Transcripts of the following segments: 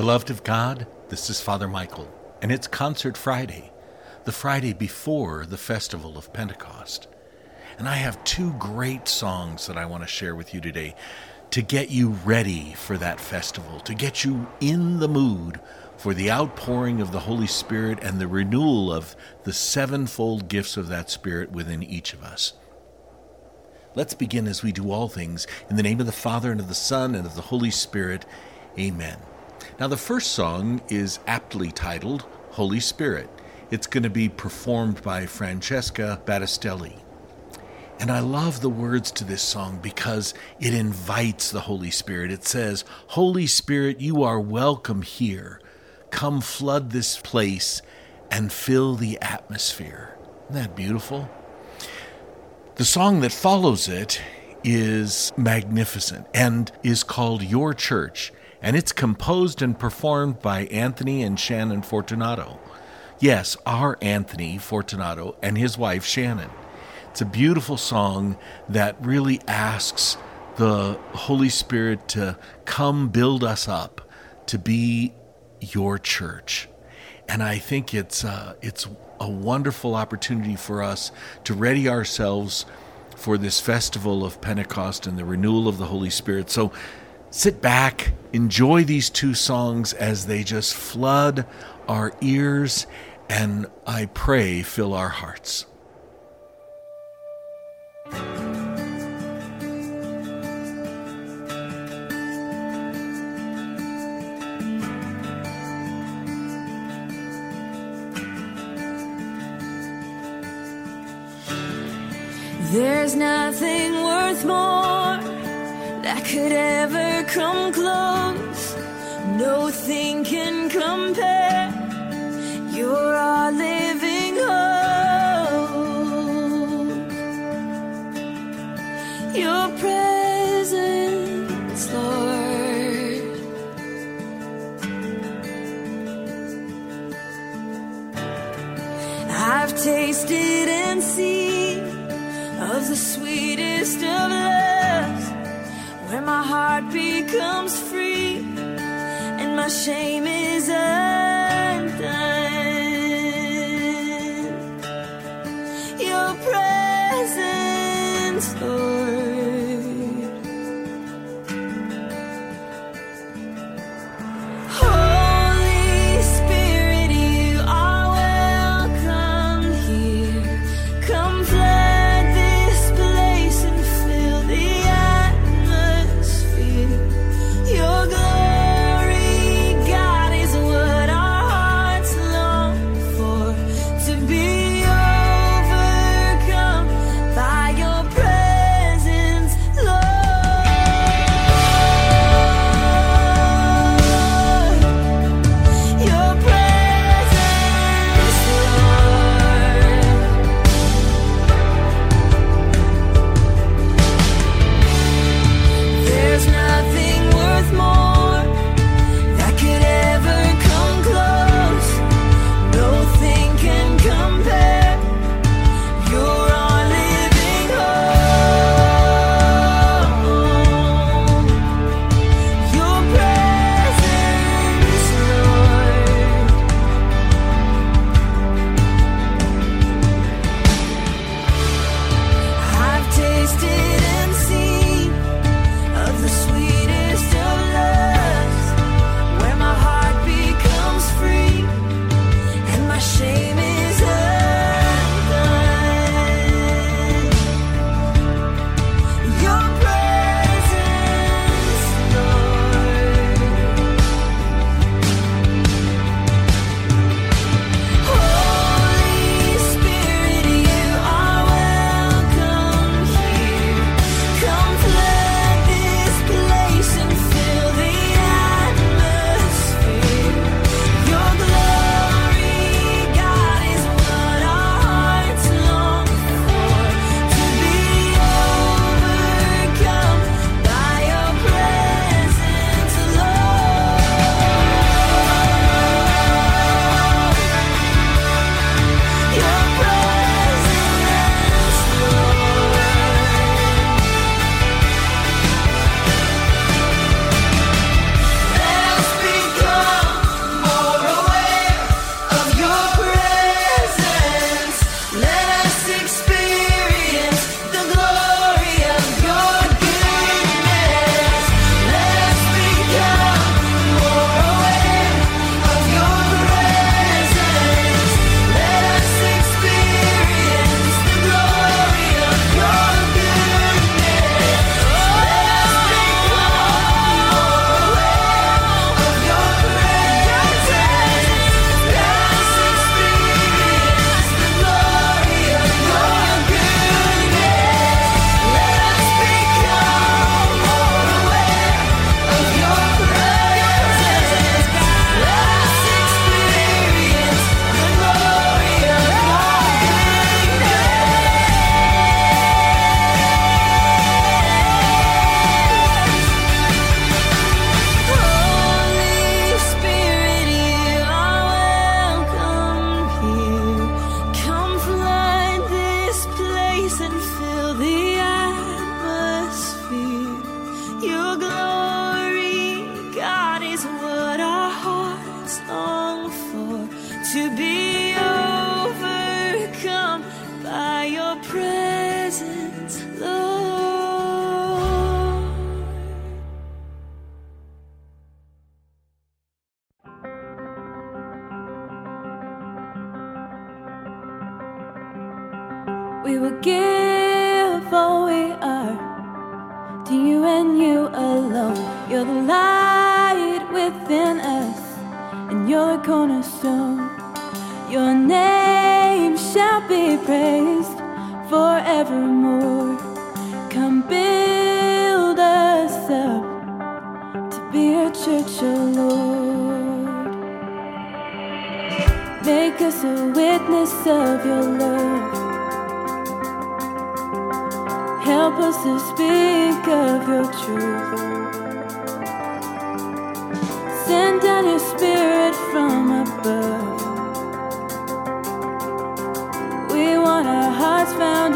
Beloved of God, this is Father Michael, and it's Concert Friday, the Friday before the festival of Pentecost. And I have two great songs that I want to share with you today to get you ready for that festival, to get you in the mood for the outpouring of the Holy Spirit and the renewal of the sevenfold gifts of that Spirit within each of us. Let's begin as we do all things in the name of the Father and of the Son and of the Holy Spirit. Amen. Now, the first song is aptly titled Holy Spirit. It's going to be performed by Francesca Battestelli. And I love the words to this song because it invites the Holy Spirit. It says, Holy Spirit, you are welcome here. Come flood this place and fill the atmosphere. Isn't that beautiful? The song that follows it is magnificent and is called Your Church and it's composed and performed by Anthony and Shannon Fortunato. Yes, our Anthony Fortunato and his wife Shannon. It's a beautiful song that really asks the Holy Spirit to come build us up to be your church. And I think it's uh, it's a wonderful opportunity for us to ready ourselves for this festival of Pentecost and the renewal of the Holy Spirit. So sit back, enjoy these two songs as they just flood our ears and I pray fill our hearts. There's nothing worth more that could ever come close. Nothing can compare. You're our living hope. Your presence, Lord. I've tasted and seen of the sweetest heart becomes free and my shame is undone. and will give all we are to you and you alone. You're the light within us, and you're the cornerstone. Your name shall be praised forevermore. Come build us up to be a church, oh Lord. Make us a witness of your love. Help us to speak of your truth. Send down your spirit from above. We want our hearts founded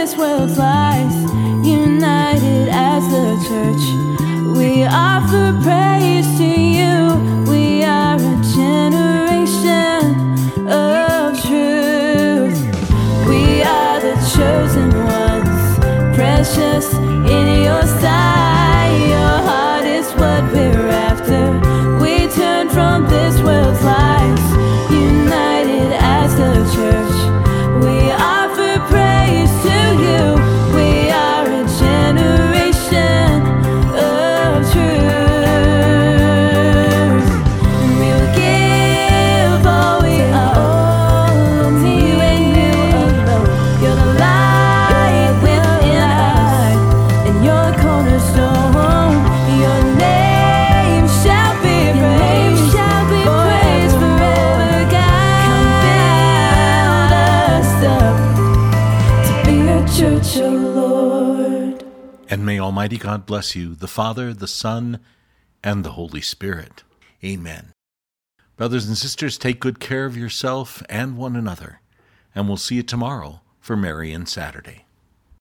this world's lies, united as the church. We offer praise to you. We are a generation of truth. We are the chosen ones, precious in your sight. Church, oh Lord. And may Almighty God bless you, the Father, the Son, and the Holy Spirit. Amen. Brothers and sisters, take good care of yourself and one another, and we'll see you tomorrow for Marian Saturday.